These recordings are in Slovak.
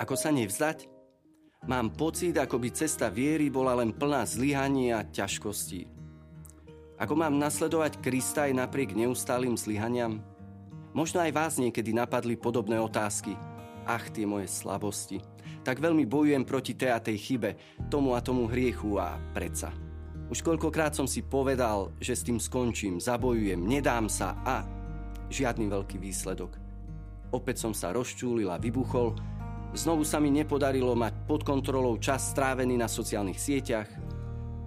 Ako sa nevzdať? Mám pocit, ako by cesta viery bola len plná zlyhaní a ťažkostí. Ako mám nasledovať Krista aj napriek neustálým zlyhaniam? Možno aj vás niekedy napadli podobné otázky. Ach, tie moje slabosti. Tak veľmi bojujem proti tej a tej chybe, tomu a tomu hriechu a predsa. Už koľkokrát som si povedal, že s tým skončím, zabojujem, nedám sa a žiadny veľký výsledok. Opäť som sa rozčúlil a vybuchol, Znovu sa mi nepodarilo mať pod kontrolou čas strávený na sociálnych sieťach.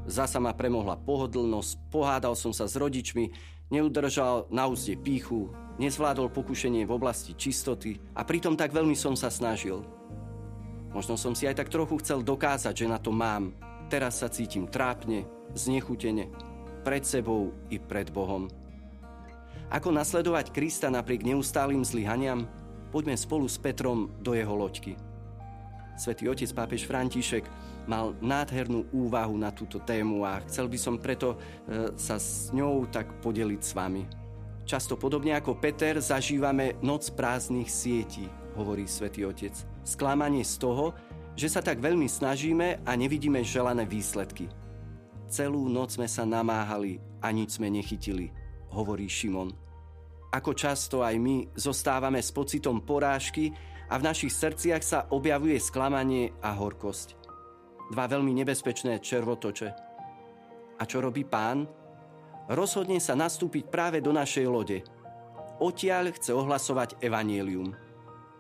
Zasa ma premohla pohodlnosť, pohádal som sa s rodičmi, neudržal na úzde píchu, nezvládol pokušenie v oblasti čistoty a pritom tak veľmi som sa snažil. Možno som si aj tak trochu chcel dokázať, že na to mám. Teraz sa cítim trápne, znechutene, pred sebou i pred Bohom. Ako nasledovať Krista napriek neustálým zlyhaniam? Poďme spolu s Petrom do jeho loďky. Svetý otec pápež František mal nádhernú úvahu na túto tému a chcel by som preto e, sa s ňou tak podeliť s vami. Často podobne ako Peter zažívame noc prázdnych sietí, hovorí svätý Otec. Sklamanie z toho, že sa tak veľmi snažíme a nevidíme želané výsledky. Celú noc sme sa namáhali a nič sme nechytili, hovorí Šimon. Ako často aj my zostávame s pocitom porážky a v našich srdciach sa objavuje sklamanie a horkosť. Dva veľmi nebezpečné červotoče. A čo robí pán? Rozhodne sa nastúpiť práve do našej lode. Odtiaľ chce ohlasovať evanielium.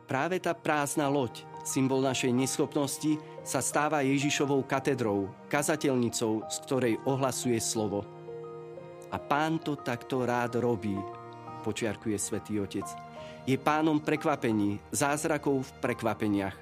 Práve tá prázdna loď, symbol našej neschopnosti, sa stáva Ježišovou katedrou, kazateľnicou, z ktorej ohlasuje slovo. A pán to takto rád robí, počiarkuje svätý Otec. Je pánom prekvapení, zázrakov v prekvapeniach.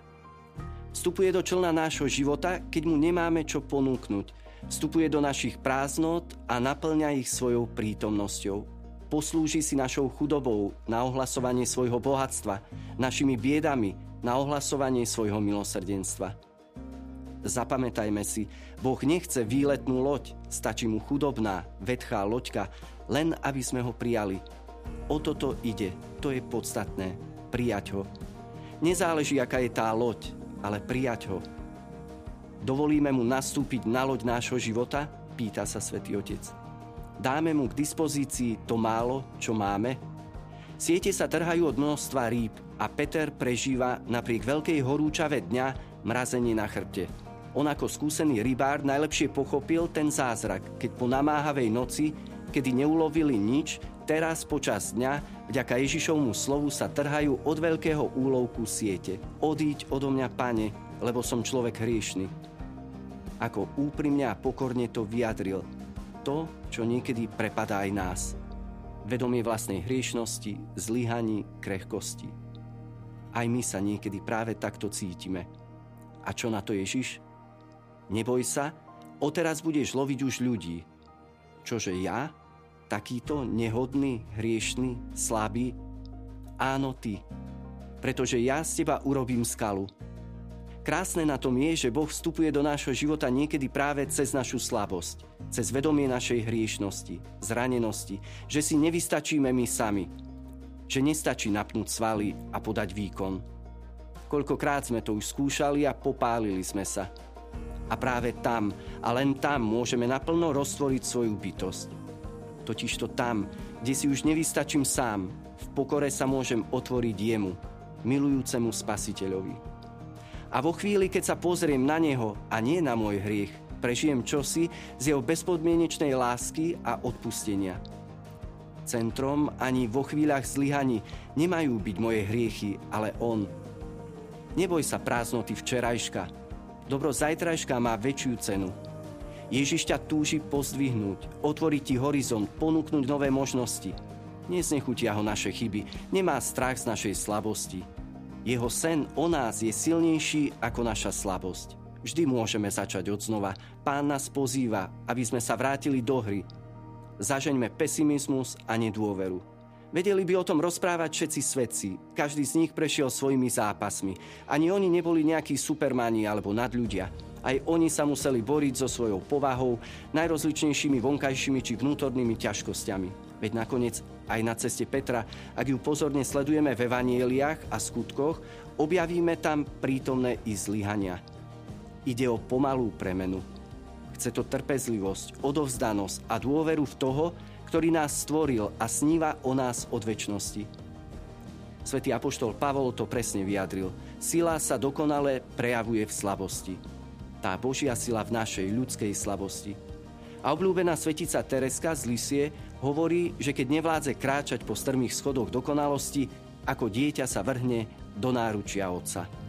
Vstupuje do člna nášho života, keď mu nemáme čo ponúknuť. Vstupuje do našich prázdnot a naplňa ich svojou prítomnosťou. Poslúži si našou chudobou na ohlasovanie svojho bohatstva, našimi biedami na ohlasovanie svojho milosrdenstva. Zapamätajme si, Boh nechce výletnú loď, stačí mu chudobná, vetchá loďka, len aby sme ho prijali – O toto ide, to je podstatné. Prijať ho. Nezáleží, aká je tá loď, ale prijať ho. Dovolíme mu nastúpiť na loď nášho života? Pýta sa svätý Otec. Dáme mu k dispozícii to málo, čo máme? Siete sa trhajú od množstva rýb a Peter prežíva napriek veľkej horúčave dňa mrazenie na chrbte. On ako skúsený rybár najlepšie pochopil ten zázrak, keď po namáhavej noci, kedy neulovili nič, teraz počas dňa vďaka Ježišovmu slovu sa trhajú od veľkého úlovku siete. Odíď odo mňa, pane, lebo som človek hriešný. Ako úprimne a pokorne to vyjadril. To, čo niekedy prepadá aj nás. Vedomie vlastnej hriešnosti, zlyhaní, krehkosti. Aj my sa niekedy práve takto cítime. A čo na to Ježiš? Neboj sa, odteraz budeš loviť už ľudí. Čože ja? Takýto nehodný, hriešný, slabý? Áno, ty. Pretože ja z teba urobím skalu. Krásne na tom je, že Boh vstupuje do nášho života niekedy práve cez našu slabosť, cez vedomie našej hriešnosti, zranenosti, že si nevystačíme my sami, že nestačí napnúť svaly a podať výkon. Koľkokrát sme to už skúšali a popálili sme sa. A práve tam a len tam môžeme naplno roztvoriť svoju bytosť totižto tam, kde si už nevystačím sám, v pokore sa môžem otvoriť jemu, milujúcemu spasiteľovi. A vo chvíli, keď sa pozriem na neho a nie na môj hriech, prežijem čosi z jeho bezpodmienečnej lásky a odpustenia. Centrom ani vo chvíľach zlyhaní nemajú byť moje hriechy, ale on. Neboj sa prázdnoty včerajška. Dobro zajtrajška má väčšiu cenu – Ježiš ťa túži pozdvihnúť, otvoriť ti horizont, ponúknuť nové možnosti. Neznechutia ho naše chyby, nemá strach z našej slabosti. Jeho sen o nás je silnejší ako naša slabosť. Vždy môžeme začať od znova. Pán nás pozýva, aby sme sa vrátili do hry. Zažeňme pesimizmus a nedôveru. Vedeli by o tom rozprávať všetci svedci. Každý z nich prešiel svojimi zápasmi. Ani oni neboli nejakí supermani alebo nadľudia Aj oni sa museli boriť so svojou povahou, najrozličnejšími vonkajšími či vnútornými ťažkosťami. Veď nakoniec aj na ceste Petra, ak ju pozorne sledujeme v evanieliách a skutkoch, objavíme tam prítomné i zlyhania. Ide o pomalú premenu. Chce to trpezlivosť, odovzdanosť a dôveru v toho, ktorý nás stvoril a sníva o nás od väčšnosti. Svetý apoštol Pavol to presne vyjadril. Sila sa dokonale prejavuje v slabosti tá Božia sila v našej ľudskej slabosti. A obľúbená svetica Tereska z Lisie hovorí, že keď nevládze kráčať po strmých schodoch dokonalosti, ako dieťa sa vrhne do náručia otca.